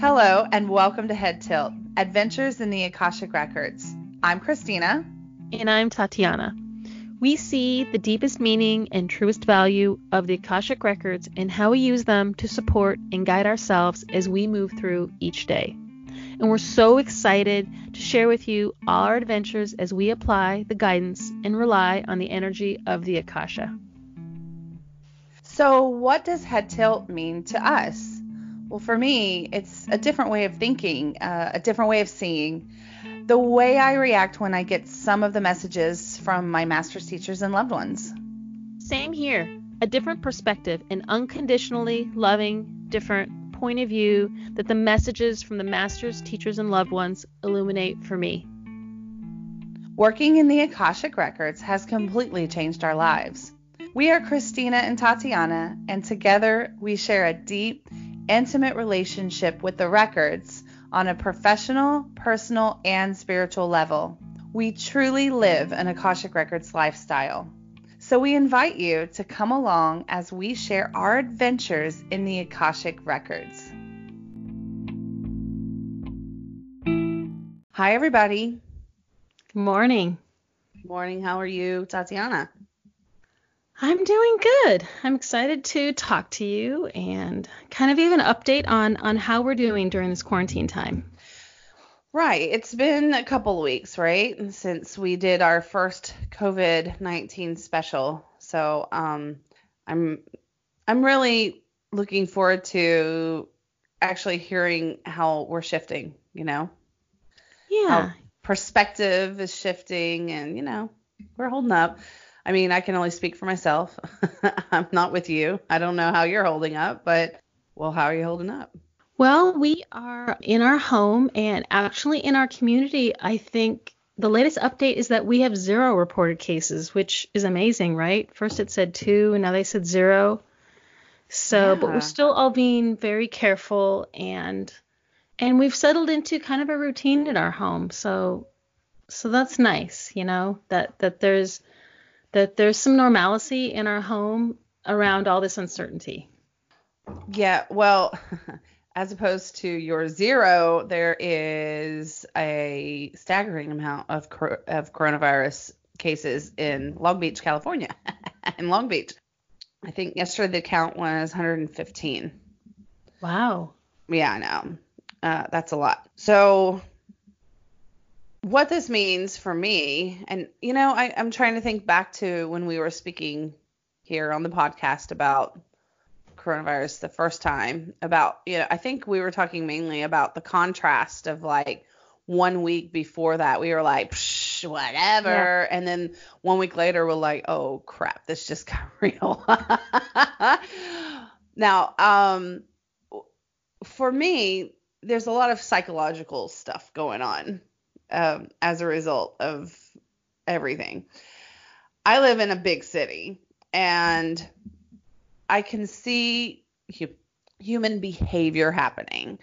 Hello, and welcome to Head Tilt Adventures in the Akashic Records. I'm Christina. And I'm Tatiana. We see the deepest meaning and truest value of the Akashic Records and how we use them to support and guide ourselves as we move through each day. And we're so excited to share with you all our adventures as we apply the guidance and rely on the energy of the Akasha. So, what does head tilt mean to us? Well, for me, it's a different way of thinking, uh, a different way of seeing. The way I react when I get some of the messages from my master's teachers and loved ones. Same here. A different perspective, an unconditionally loving, different point of view that the messages from the masters, teachers, and loved ones illuminate for me. Working in the Akashic Records has completely changed our lives. We are Christina and Tatiana, and together we share a deep, intimate relationship with the records on a professional, personal, and spiritual level. We truly live an Akashic Records lifestyle. So we invite you to come along as we share our adventures in the Akashic Records. Hi, everybody. Good morning. Good morning. How are you, Tatiana? I'm doing good. I'm excited to talk to you and kind of give an update on on how we're doing during this quarantine time. Right. It's been a couple of weeks, right, since we did our first COVID-19 special. So, um I'm I'm really looking forward to actually hearing how we're shifting, you know. Yeah. How perspective is shifting and, you know, we're holding up. I mean, I can only speak for myself. I'm not with you. I don't know how you're holding up, but well, how are you holding up? Well, we are in our home and actually in our community. I think the latest update is that we have zero reported cases, which is amazing, right? First it said two, and now they said zero. So, yeah. but we're still all being very careful and and we've settled into kind of a routine in our home. So so that's nice, you know, that that there's that there's some normalcy in our home around all this uncertainty. Yeah, well, as opposed to your zero, there is a staggering amount of of coronavirus cases in Long Beach, California. in Long Beach. I think yesterday the count was 115. Wow. Yeah, I know. Uh, that's a lot. So what this means for me, and you know, I, I'm trying to think back to when we were speaking here on the podcast about coronavirus the first time. About, you know, I think we were talking mainly about the contrast of like one week before that, we were like, Psh, whatever. Yeah. And then one week later, we're like, oh crap, this just got real. now, um, for me, there's a lot of psychological stuff going on um, as a result of everything. I live in a big city and I can see hu- human behavior happening,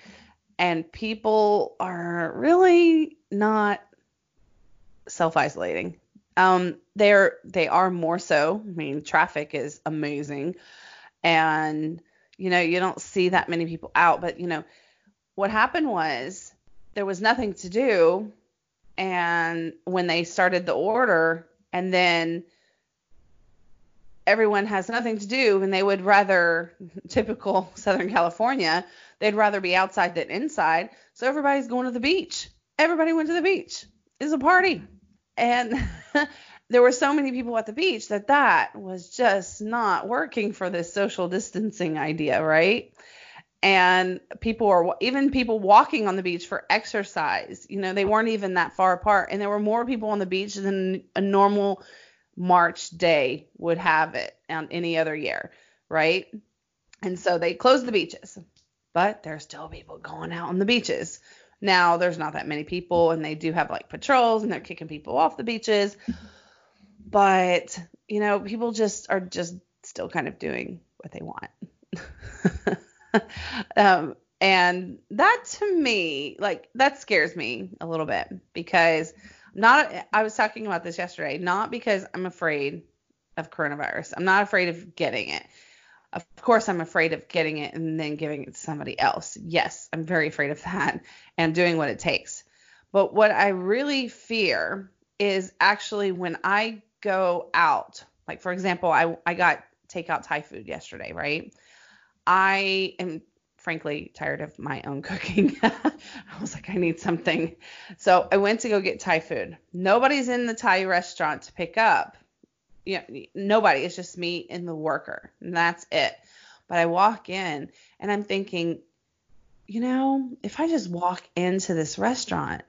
and people are really not self isolating. Um, they're they are more so. I mean, traffic is amazing, and you know you don't see that many people out. But you know what happened was there was nothing to do and when they started the order and then everyone has nothing to do and they would rather typical southern california they'd rather be outside than inside. So everybody's going to the beach. Everybody went to the beach. It's a party. And there were so many people at the beach that that was just not working for this social distancing idea right and people were even people walking on the beach for exercise you know they weren't even that far apart and there were more people on the beach than a normal march day would have it on any other year right? And so they closed the beaches but there's still people going out on the beaches. Now there's not that many people and they do have like patrols and they're kicking people off the beaches but you know people just are just still kind of doing what they want um, and that to me, like, that scares me a little bit because not, I was talking about this yesterday, not because I'm afraid of coronavirus. I'm not afraid of getting it. Of course, I'm afraid of getting it and then giving it to somebody else. Yes, I'm very afraid of that and doing what it takes. But what I really fear is actually when I go out, like for example, I, I got takeout Thai food yesterday, right? I am frankly tired of my own cooking. I was like, I need something. So I went to go get Thai food. Nobody's in the Thai restaurant to pick up. Yeah, nobody. It's just me and the worker, and that's it. But I walk in and I'm thinking, you know, if I just walk into this restaurant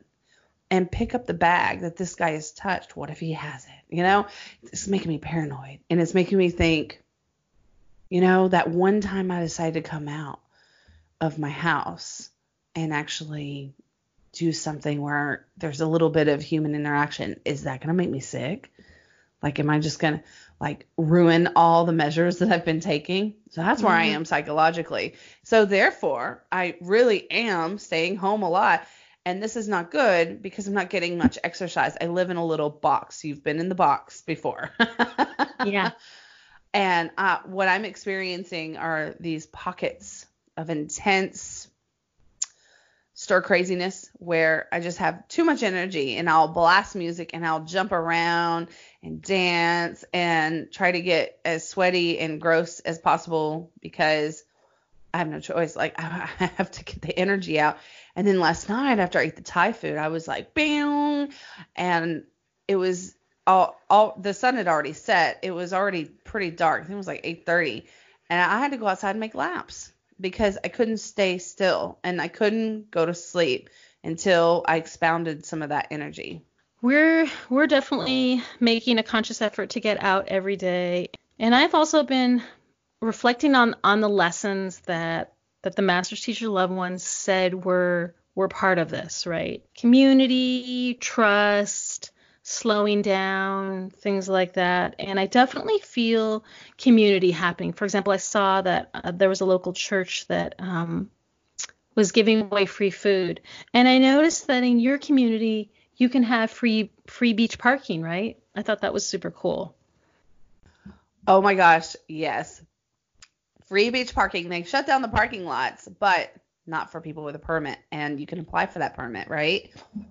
and pick up the bag that this guy has touched, what if he has it? You know, it's making me paranoid and it's making me think, you know, that one time I decided to come out of my house and actually do something where there's a little bit of human interaction, is that going to make me sick? Like, am I just going to like ruin all the measures that I've been taking? So that's where mm-hmm. I am psychologically. So therefore, I really am staying home a lot. And this is not good because I'm not getting much exercise. I live in a little box. You've been in the box before. yeah. And uh, what I'm experiencing are these pockets of intense stir craziness where I just have too much energy and I'll blast music and I'll jump around and dance and try to get as sweaty and gross as possible because I have no choice. Like I have to get the energy out. And then last night after I ate the Thai food, I was like, bam, and it was all, all the sun had already set. It was already pretty dark. I think it was like 8:30, and I had to go outside and make laps because I couldn't stay still and I couldn't go to sleep until I expounded some of that energy. We're we're definitely making a conscious effort to get out every day. And I've also been reflecting on on the lessons that that the master's teacher loved ones said were were part of this, right? Community, trust, slowing down, things like that. And I definitely feel community happening. For example, I saw that uh, there was a local church that um, was giving away free food, and I noticed that in your community you can have free free beach parking, right? I thought that was super cool. Oh my gosh, yes. Free beach parking. They shut down the parking lots, but not for people with a permit, and you can apply for that permit, right?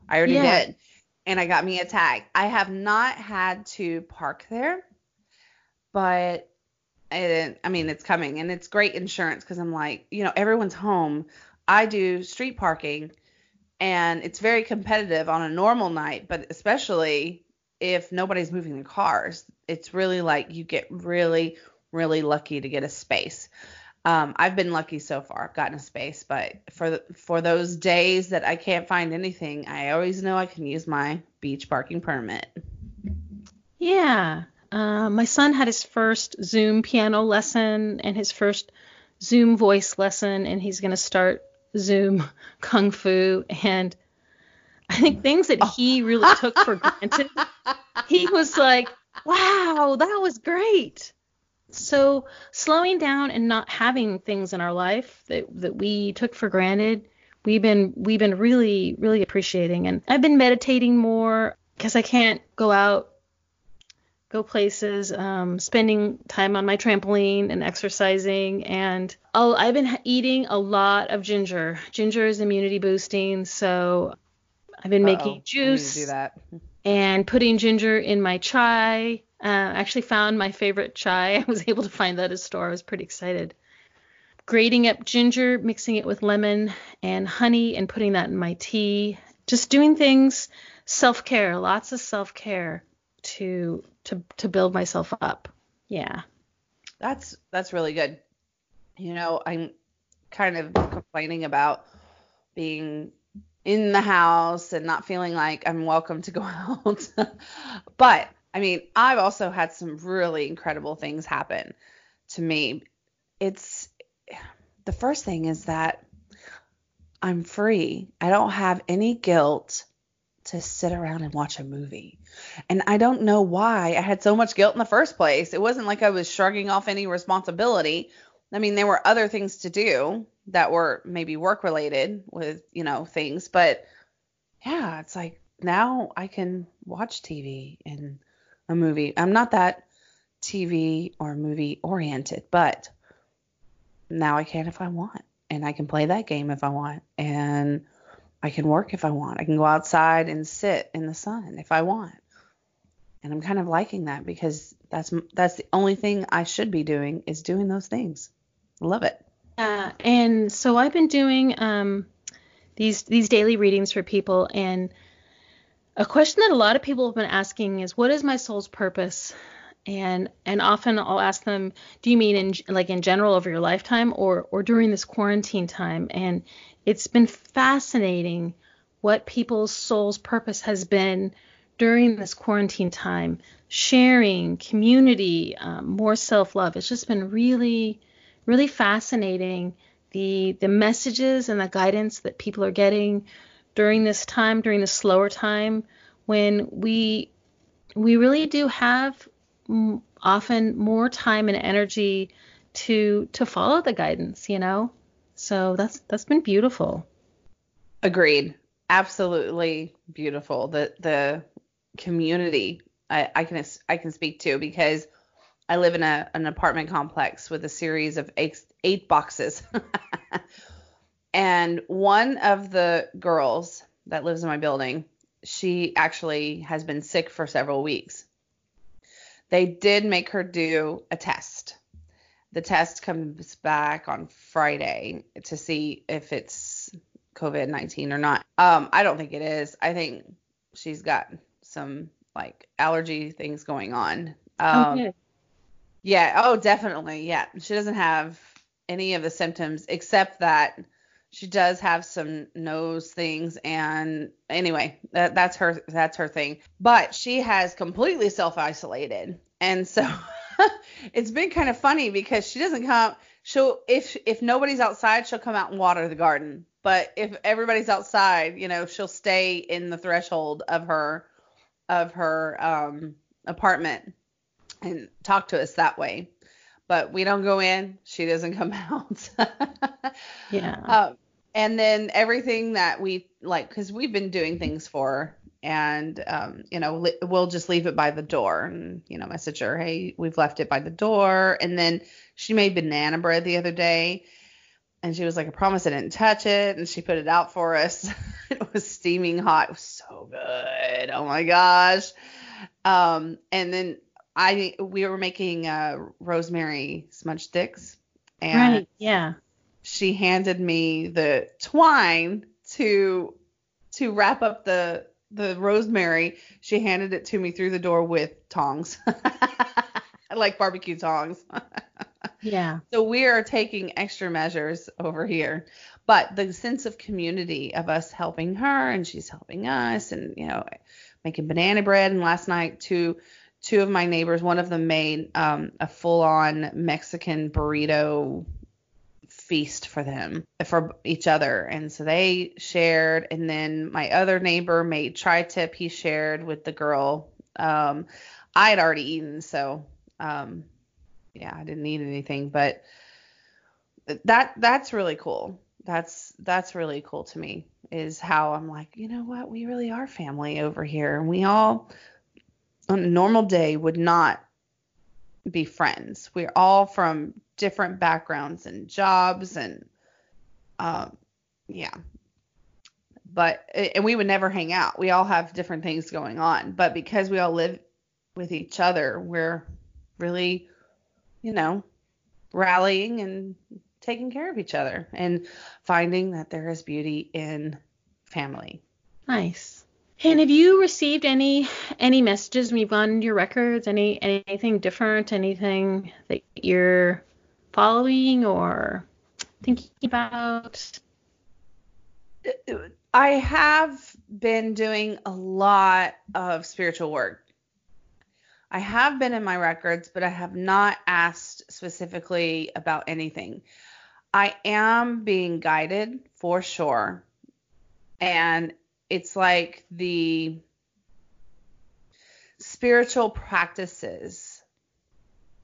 I already yeah. did and I got me a tag. I have not had to park there, but it, I mean, it's coming and it's great insurance because I'm like, you know, everyone's home. I do street parking and it's very competitive on a normal night, but especially if nobody's moving their cars, it's really like you get really, really lucky to get a space. Um, I've been lucky so far. I've gotten a space, but for the, for those days that I can't find anything, I always know I can use my beach parking permit. Yeah. Uh, my son had his first Zoom piano lesson and his first Zoom voice lesson, and he's going to start Zoom kung fu. And I think things that he really took for granted, he was like, wow, that was great. So slowing down and not having things in our life that that we took for granted, we've been we've been really really appreciating. And I've been meditating more because I can't go out, go places, um, spending time on my trampoline and exercising. And I'll, I've been eating a lot of ginger. Ginger is immunity boosting, so I've been Uh-oh. making juice and putting ginger in my chai uh, actually found my favorite chai. I was able to find that at a store. I was pretty excited. Grating up ginger, mixing it with lemon and honey, and putting that in my tea. Just doing things self care, lots of self care to to to build myself up. Yeah. That's that's really good. You know, I'm kind of complaining about being in the house and not feeling like I'm welcome to go out. but I mean, I've also had some really incredible things happen to me. It's the first thing is that I'm free. I don't have any guilt to sit around and watch a movie. And I don't know why I had so much guilt in the first place. It wasn't like I was shrugging off any responsibility. I mean, there were other things to do that were maybe work related with, you know, things, but yeah, it's like now I can watch TV and a movie. I'm not that TV or movie oriented, but now I can if I want. And I can play that game if I want. And I can work if I want. I can go outside and sit in the sun if I want. And I'm kind of liking that because that's that's the only thing I should be doing is doing those things. Love it. Yeah, and so I've been doing um, these these daily readings for people, and a question that a lot of people have been asking is, "What is my soul's purpose?" And and often I'll ask them, "Do you mean in like in general over your lifetime, or or during this quarantine time?" And it's been fascinating what people's soul's purpose has been during this quarantine time. Sharing, community, um, more self love. It's just been really really fascinating the the messages and the guidance that people are getting during this time, during the slower time when we we really do have often more time and energy to to follow the guidance, you know. So that's that's been beautiful. Agreed. Absolutely beautiful. The the community I, I can I can speak to because I live in a an apartment complex with a series of eight, eight boxes. and one of the girls that lives in my building, she actually has been sick for several weeks. They did make her do a test. The test comes back on Friday to see if it's COVID 19 or not. Um, I don't think it is. I think she's got some like allergy things going on. Um, okay. Yeah. Oh, definitely. Yeah. She doesn't have any of the symptoms except that she does have some nose things and anyway that, that's her that's her thing but she has completely self isolated and so it's been kind of funny because she doesn't come she'll if if nobody's outside she'll come out and water the garden but if everybody's outside you know she'll stay in the threshold of her of her um apartment and talk to us that way. But we don't go in. She doesn't come out. yeah. Um, and then everything that we like, because we've been doing things for her, and um, you know, li- we'll just leave it by the door, and you know, message her, hey, we've left it by the door. And then she made banana bread the other day, and she was like, I promise I didn't touch it, and she put it out for us. it was steaming hot. It was so good. Oh my gosh. Um, and then I we were making uh, rosemary smudge sticks, and right, yeah, she handed me the twine to to wrap up the the rosemary. She handed it to me through the door with tongs, like barbecue tongs. yeah. So we are taking extra measures over here, but the sense of community of us helping her and she's helping us, and you know, making banana bread. And last night too two of my neighbors, one of them made um, a full on Mexican burrito feast for them for each other. And so they shared. And then my other neighbor made tri-tip. He shared with the girl. Um i had already eaten so um yeah i didn't eat anything. But that that's really cool. That's that's really cool to me is how i'm like you know what? We really are family over here. And we all on a normal day would not be friends. We're all from different backgrounds and jobs and um yeah. But and we would never hang out. We all have different things going on, but because we all live with each other, we're really you know, rallying and taking care of each other and finding that there is beauty in family. Nice. And have you received any any messages when you've gone your records? Any anything different? Anything that you're following or thinking about? I have been doing a lot of spiritual work. I have been in my records, but I have not asked specifically about anything. I am being guided for sure. And it's like the spiritual practices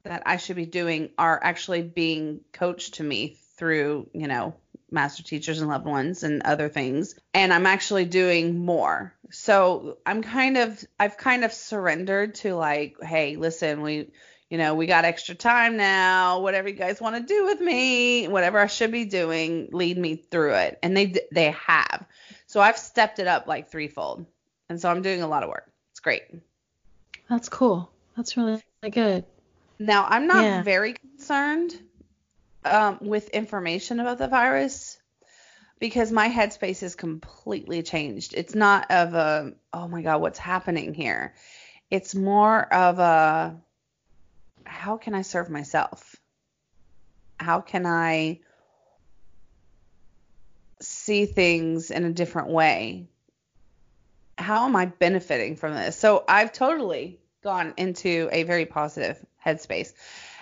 that I should be doing are actually being coached to me through, you know, master teachers and loved ones and other things. And I'm actually doing more. So I'm kind of, I've kind of surrendered to like, hey, listen, we, you know, we got extra time now. Whatever you guys want to do with me, whatever I should be doing, lead me through it. And they they have. So I've stepped it up like threefold. And so I'm doing a lot of work. It's great. That's cool. That's really, really good. Now, I'm not yeah. very concerned um, with information about the virus because my headspace is completely changed. It's not of a, oh my God, what's happening here? It's more of a, how can I serve myself? How can I see things in a different way? How am I benefiting from this? So I've totally gone into a very positive headspace.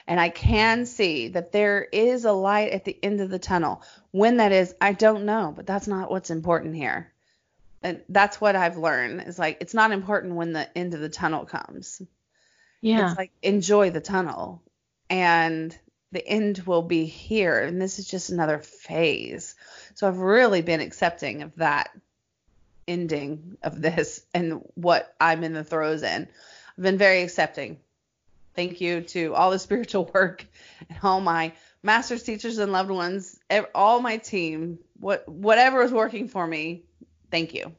And I can see that there is a light at the end of the tunnel. When that is, I don't know, but that's not what's important here. And that's what I've learned is like it's not important when the end of the tunnel comes. Yeah. It's like enjoy the tunnel and the end will be here and this is just another phase. So I've really been accepting of that ending of this and what I'm in the throes in. I've been very accepting. Thank you to all the spiritual work and all my masters, teachers, and loved ones, all my team, what whatever is working for me. Thank you.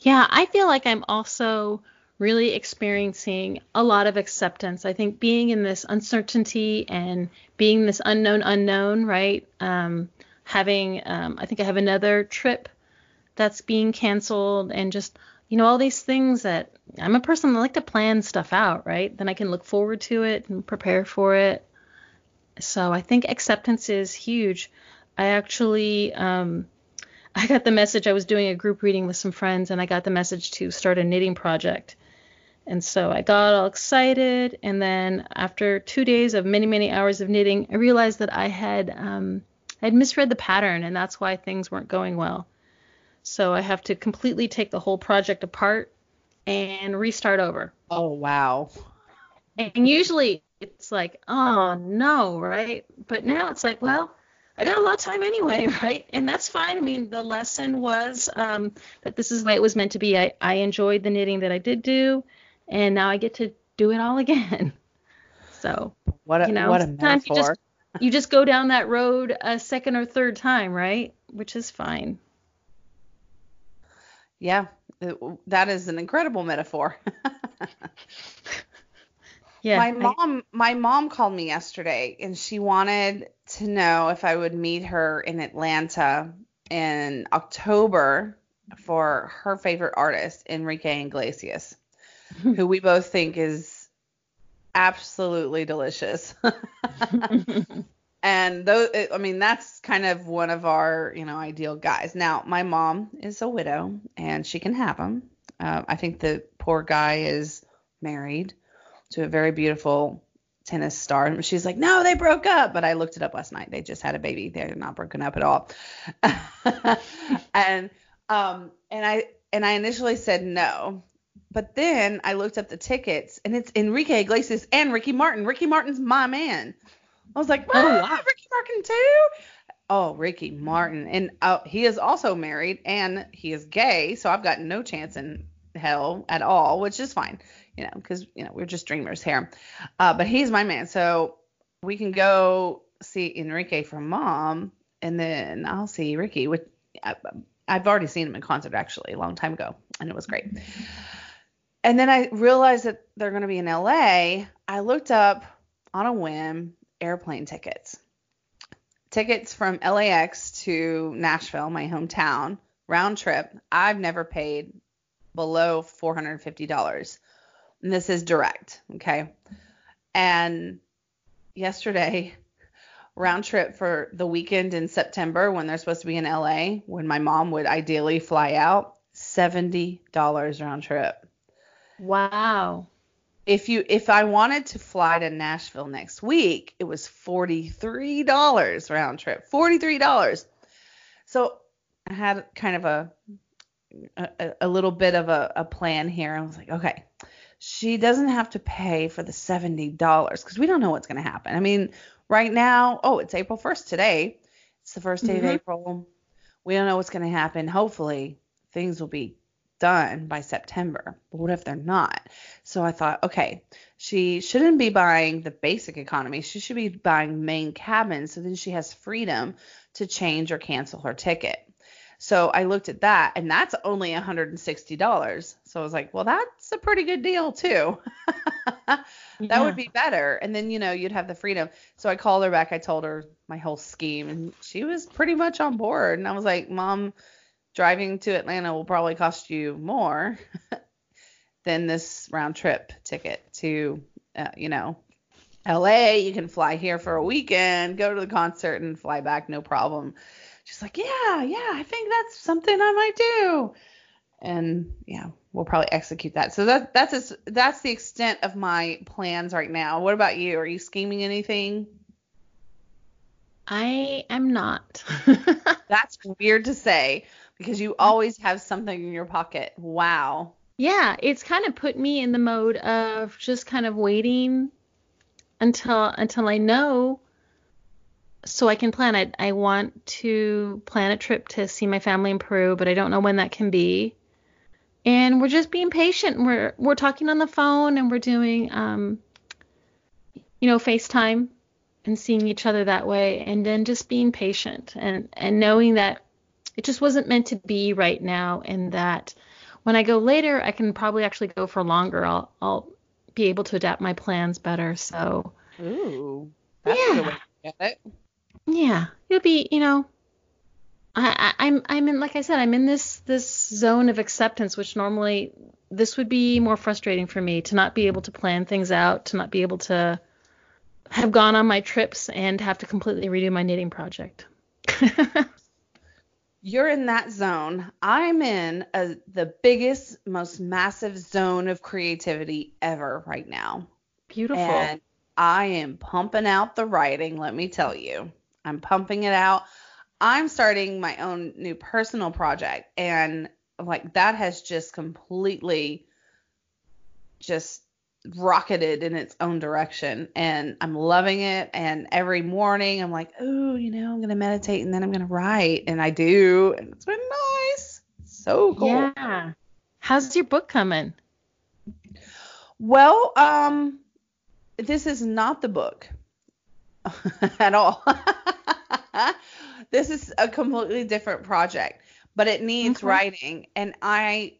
Yeah, I feel like I'm also really experiencing a lot of acceptance. I think being in this uncertainty and being this unknown unknown, right? Um, having, um, I think I have another trip that's being canceled, and just you know, all these things that I'm a person that like to plan stuff out, right? Then I can look forward to it and prepare for it. So I think acceptance is huge. I actually, um, I got the message. I was doing a group reading with some friends, and I got the message to start a knitting project. And so I got all excited, and then after two days of many, many hours of knitting, I realized that I had um, I had misread the pattern, and that's why things weren't going well. So I have to completely take the whole project apart and restart over. Oh, wow. And usually it's like, oh no, right? But now it's like, well, I got a lot of time anyway, right? And that's fine. I mean, the lesson was um, that this is the way it was meant to be. I, I enjoyed the knitting that I did do, and now I get to do it all again. So, what a, you know, what a you just, you just go down that road a second or third time, right? Which is fine. Yeah, that is an incredible metaphor. yeah. My mom my mom called me yesterday and she wanted to know if I would meet her in Atlanta in October for her favorite artist, Enrique Iglesias, who we both think is absolutely delicious. and those i mean that's kind of one of our you know ideal guys. Now my mom is a widow and she can have him uh, i think the poor guy is married to a very beautiful tennis star. And she's like no they broke up. But i looked it up last night. They just had a baby. They're not broken up at all. And um and i and i initially said no but then i looked up the tickets and it's enrique iglesias and ricky martin ricky martin's my man I was like, oh, wow. Ricky Martin too? Oh, Ricky Martin. And uh, he is also married and he is gay, so I've got no chance in hell at all, which is fine, you know, because, you know, we're just dreamers here. Uh, but he's my man. So we can go see Enrique from mom and then I'll see Ricky, which I, I've already seen him in concert actually a long time ago and it was great. And then I realized that they're going to be in LA. I looked up on a whim airplane tickets. Tickets from LAX to Nashville, my hometown, round trip. I've never paid below $450. And this is direct, okay? And yesterday, round trip for the weekend in September when they're supposed to be in LA, when my mom would ideally fly out, $70 round trip. Wow if you if I wanted to fly to Nashville next week, it was $43 round trip. $43. So I had kind of a a, a little bit of a, a plan here. I was like, okay, she doesn't have to pay for the $70 because we don't know what's going to happen. I mean, right now, oh, it's April 1st today. It's the first day mm-hmm. of April. We don't know what's going to happen. Hopefully, things will be done by September. But what if they're not? So I thought, okay, she shouldn't be buying the basic economy. She should be buying main cabin so then she has freedom to change or cancel her ticket. So I looked at that and that's only $160. So I was like, well, that's a pretty good deal too. that Yeah. would be better. And then, you know, you'd have the freedom. So I called her back. I told her my whole scheme and she was pretty much on board. And I was like, Mom, driving to Atlanta will probably cost you more than this round trip ticket to, uh, you know, LA. You can fly here for a weekend, go to the concert, and fly back, no problem. She's like, Yeah, yeah, I think that's something I might do. And yeah, we'll probably execute that. So that that's as, that's the extent of my plans right now. What about you? Are you scheming anything? I am not. That's weird to say because you always have something in your pocket. Wow. yeah, it's kind of put me in the mode of just kind of waiting until until I know so I can plan it. I want to plan a trip to see my family in Peru, but I don't know when that can be. And we're just being patient. We're we're talking on the phone and we're doing um you know, FaceTime and seeing each other that way and then just being patient and and knowing that it just wasn't meant to be right now and that when I go later I can probably actually go for longer. I'll I'll be able to adapt my plans better. So Ooh. That's a good Yeah. way to get it. yeah, it'll be, you know, I, I, I'm, I'm in, like I said, I'm in this, this zone of acceptance, which normally this would be more frustrating for me to not be able to plan things out, to not be able to have gone on my trips and have to completely redo my knitting project. You're in that zone. I'm in a, the biggest, most massive zone of creativity ever right now. Beautiful. And I am pumping out the writing, let me tell you. I'm pumping it out. I'm starting my own new personal project and like that has just completely just rocketed in its own direction and I'm loving it and every morning I'm like, "Oh, you know, I'm going to meditate and then I'm going to write." And I do and it's been nice. So cool. Yeah. How's your book coming? Well, um, this is not the book at all. this is a completely different project, but it needs Okay. writing, and I,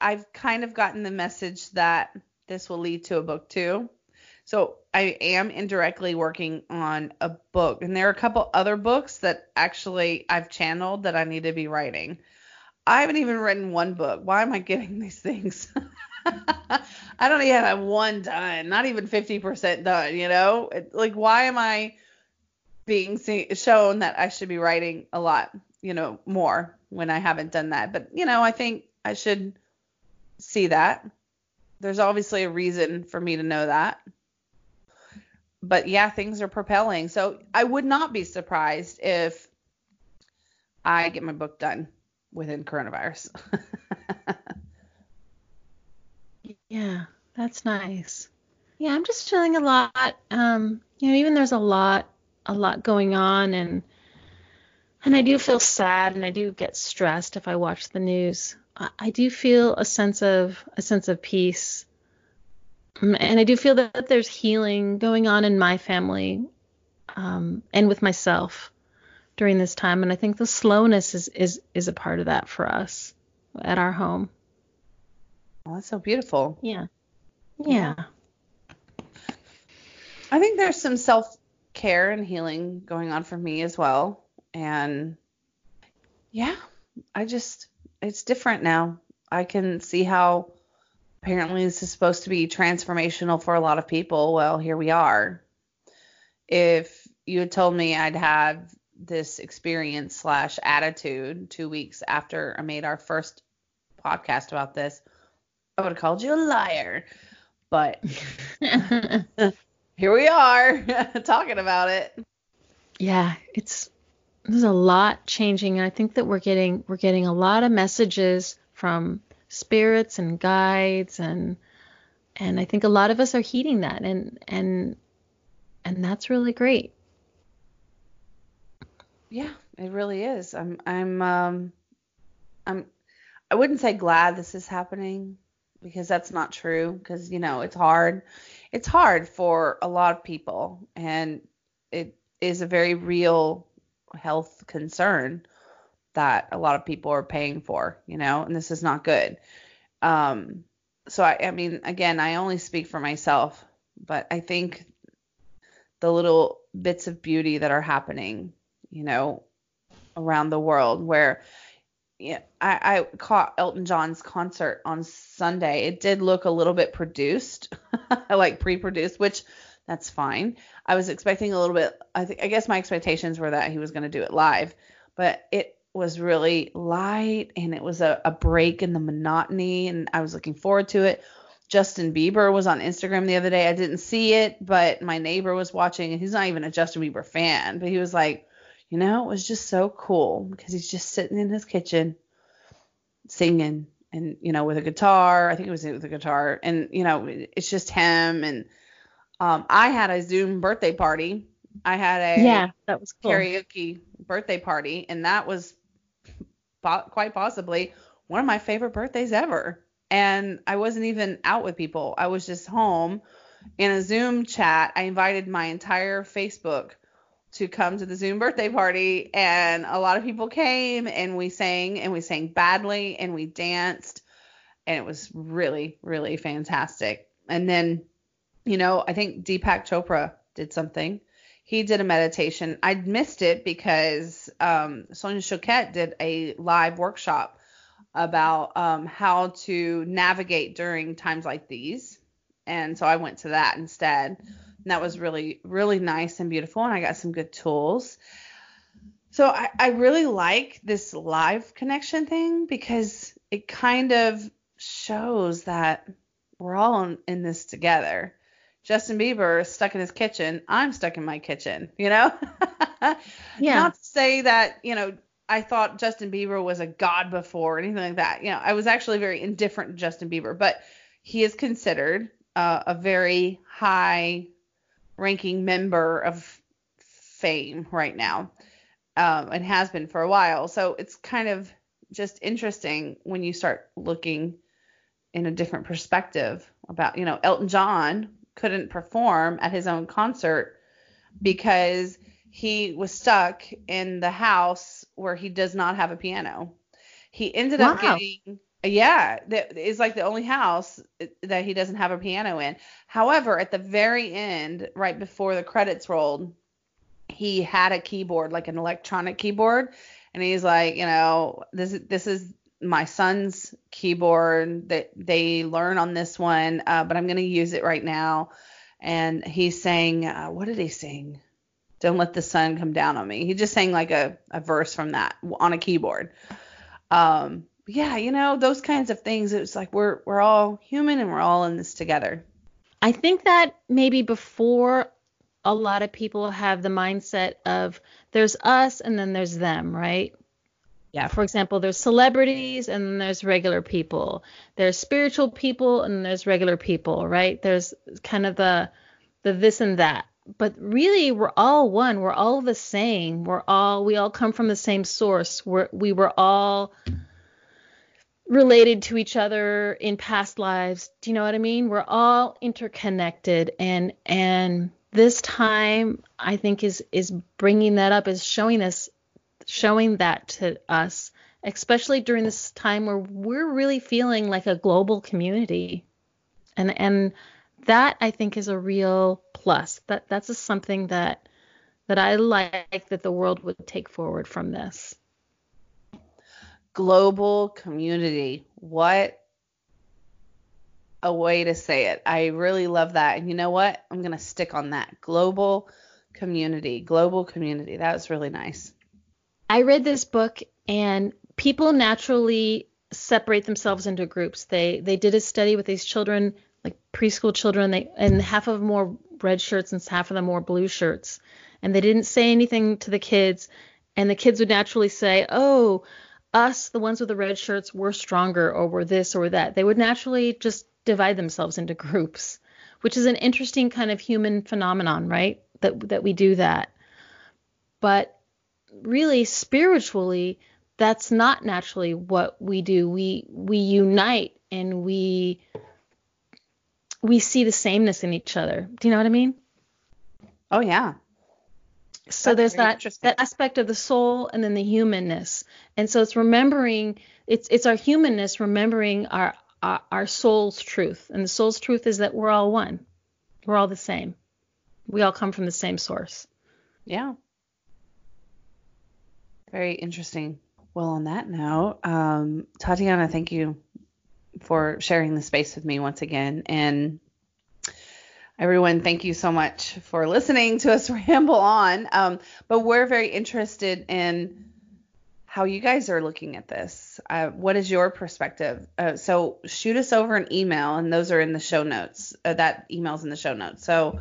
I've kind of gotten the message that this will lead to a book too. So I am indirectly working on a book, and there are a couple other books that actually I've channeled that I need to be writing. I haven't even written one book. Why am I getting these things? I don't even have one done, not even 50% done, you know? It, like, why am I being see- shown that I should be writing a lot, you know, more when I haven't done that? But, you know, I think I should see that. There's obviously a reason for me to know that. But yeah, things are propelling. So I would not be surprised if I get my book done within coronavirus. Yeah, that's nice. Yeah, I'm just feeling a lot. Um, you know, even there's a lot, a lot going on, and and I do feel sad, and I do get stressed if I watch the news. I, do feel a sense of a sense of peace, Mm, and I do feel that there's healing going on in my family, um, and with myself during this time. And I think the slowness is is is a part of that for us at our home. Oh, that's so beautiful. Yeah. Yeah. I think there's some self care and healing going on for me as well. And yeah, I just, it's different now. I can see how apparently this is supposed to be transformational for a lot of people. Well, here we are. If you had told me I'd have this experience slash attitude two weeks after I made our first podcast about this, I would have called you a liar. But here we are talking about it. yeah, it's there's a lot changing I think that we're getting we're getting a lot of messages from spirits and guides and and I think a lot of us are heeding that and and and that's really great. Yeah, it really is. I'm I'm um I'm I wouldn't say glad this is happening because that's not true because you know it's hard it's hard for a lot of people and it is a very real health concern that a lot of people are paying for you know and this is not good um so I, I mean again i only speak for myself but i think the little bits of beauty that are happening you know around the world where yeah, I, I caught Elton John's concert on Sunday. It did look a little bit produced, like pre-produced, which that's fine. I was expecting a little bit. I think I guess my expectations were that he was going to do it live, but it was really light and it was a, a break in the monotony, and I was looking forward to it. Justin Bieber was on Instagram the other day. I didn't see it, but my neighbor was watching, and he's not even a Justin Bieber fan, but he was like you know, it was just so cool because he's just sitting in his kitchen singing and, you know, with a guitar. I think it was with a guitar. And, you know, it's just him. And um, I had a Zoom birthday party. I had a yeah, that was cool. karaoke birthday party, and that was po- quite possibly one of my favorite birthdays ever. And I wasn't even out with people. I was just home in a Zoom chat. I invited my entire Facebook to come to the Zoom birthday party, and a lot of people came, and we sang, and we sang badly, and we danced, and it was really, really fantastic. And then, you know, I think Deepak Chopra did something. He did a meditation. I missed it because um, Sonia Choquette did a live workshop about um, how to navigate during times like these, and so I went to that instead. And that was really, really nice and beautiful. And I got some good tools. So I, I really like this live connection thing because it kind of shows that we're all in, in this together. Justin Bieber is stuck in his kitchen. I'm stuck in my kitchen, you know? yeah. Not to say that, you know, I thought Justin Bieber was a god before or anything like that. You know, I was actually very indifferent to Justin Bieber, but he is considered uh, a very high ranking member of fame right now um, and has been for a while. So it's kind of just interesting when you start looking in a different perspective about, you know, Elton John couldn't perform at his own concert because he was stuck in the house where he does not have a piano. He ended wow. up getting yeah, that is like the only house that he doesn't have a piano in. However, at the very end, right before the credits rolled, he had a keyboard, like an electronic keyboard, and he's like, you know, this this is my son's keyboard that they learn on this one, uh, but I'm gonna use it right now. And he's saying, uh, what did he sing? Don't let the sun come down on me. He just sang like a, a verse from that on a keyboard. Um, yeah, you know, those kinds of things. It's like we're we're all human and we're all in this together. I think that maybe before a lot of people have the mindset of there's us and then there's them, right? Yeah. For example, there's celebrities and there's regular people. There's spiritual people and there's regular people, right? There's kind of the the this and that. But really we're all one. We're all the same. We're all we all come from the same source. We're we were all related to each other in past lives. Do you know what I mean? We're all interconnected and and this time I think is is bringing that up is showing us showing that to us especially during this time where we're really feeling like a global community. And and that I think is a real plus. That that's just something that that I like that the world would take forward from this global community. What a way to say it. I really love that. And you know what? I'm going to stick on that. Global community. Global community. That was really nice. I read this book and people naturally separate themselves into groups. They they did a study with these children, like preschool children, they and half of them wore red shirts and half of them wore blue shirts. And they didn't say anything to the kids and the kids would naturally say, "Oh, us, the ones with the red shirts, were stronger or were this or that. They would naturally just divide themselves into groups, which is an interesting kind of human phenomenon, right? That that we do that. But really spiritually, that's not naturally what we do. We we unite and we we see the sameness in each other. Do you know what I mean? Oh yeah. So That's there's that that aspect of the soul and then the humanness. And so it's remembering it's it's our humanness remembering our our, our soul's truth. And the soul's truth is that we're all one. We're all the same. We all come from the same source. Yeah. Very interesting. Well, on that note, um, Tatiana, thank you for sharing the space with me once again. And everyone, thank you so much for listening to us ramble on. Um, but we're very interested in how you guys are looking at this. Uh, what is your perspective? Uh, so shoot us over an email, and those are in the show notes. Uh, that email's in the show notes. So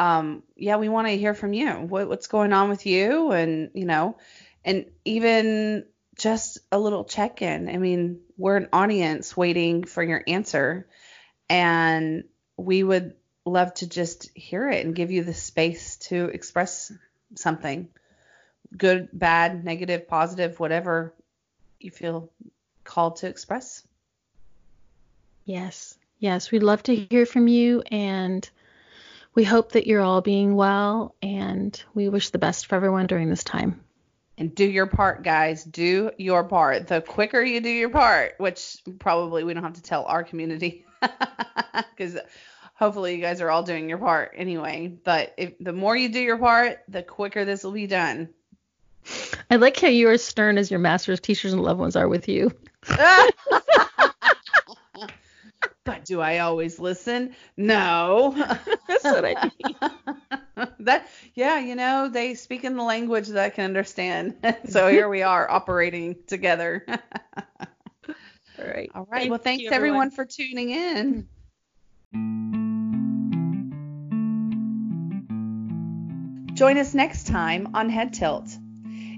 um, yeah, we want to hear from you. What, what's going on with you? And, you know, and even just a little check in. I mean, we're an audience waiting for your answer, and we would love to just hear it and give you the space to express something good, bad, negative, positive, whatever you feel called to express. Yes. Yes, we'd love to hear from you and we hope that you're all being well and we wish the best for everyone during this time. And do your part, guys. Do your part. The quicker you do your part, which probably we don't have to tell our community, because hopefully you guys are all doing your part anyway. But if the more you do your part, the quicker this will be done. I like how you are as stern as your masters, teachers, and loved ones are with you. but do I always listen? No. That's what I mean. that yeah, you know, they speak in the language that I can understand. so here we are operating together. All right. All right. Thank well, thanks you, everyone for tuning in. Join us next time on Head Tilt.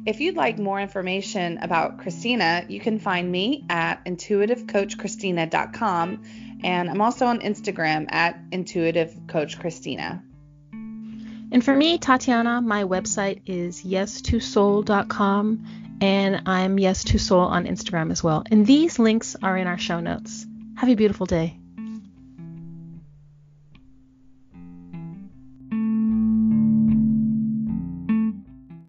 If you'd like more information about Christina, you can find me at intuitivecoachchristina.com and I'm also on Instagram at intuitivecoachchristina. And for me, Tatiana, my website is yes2soul.com and I'm yes2soul on Instagram as well. And these links are in our show notes. Have a beautiful day.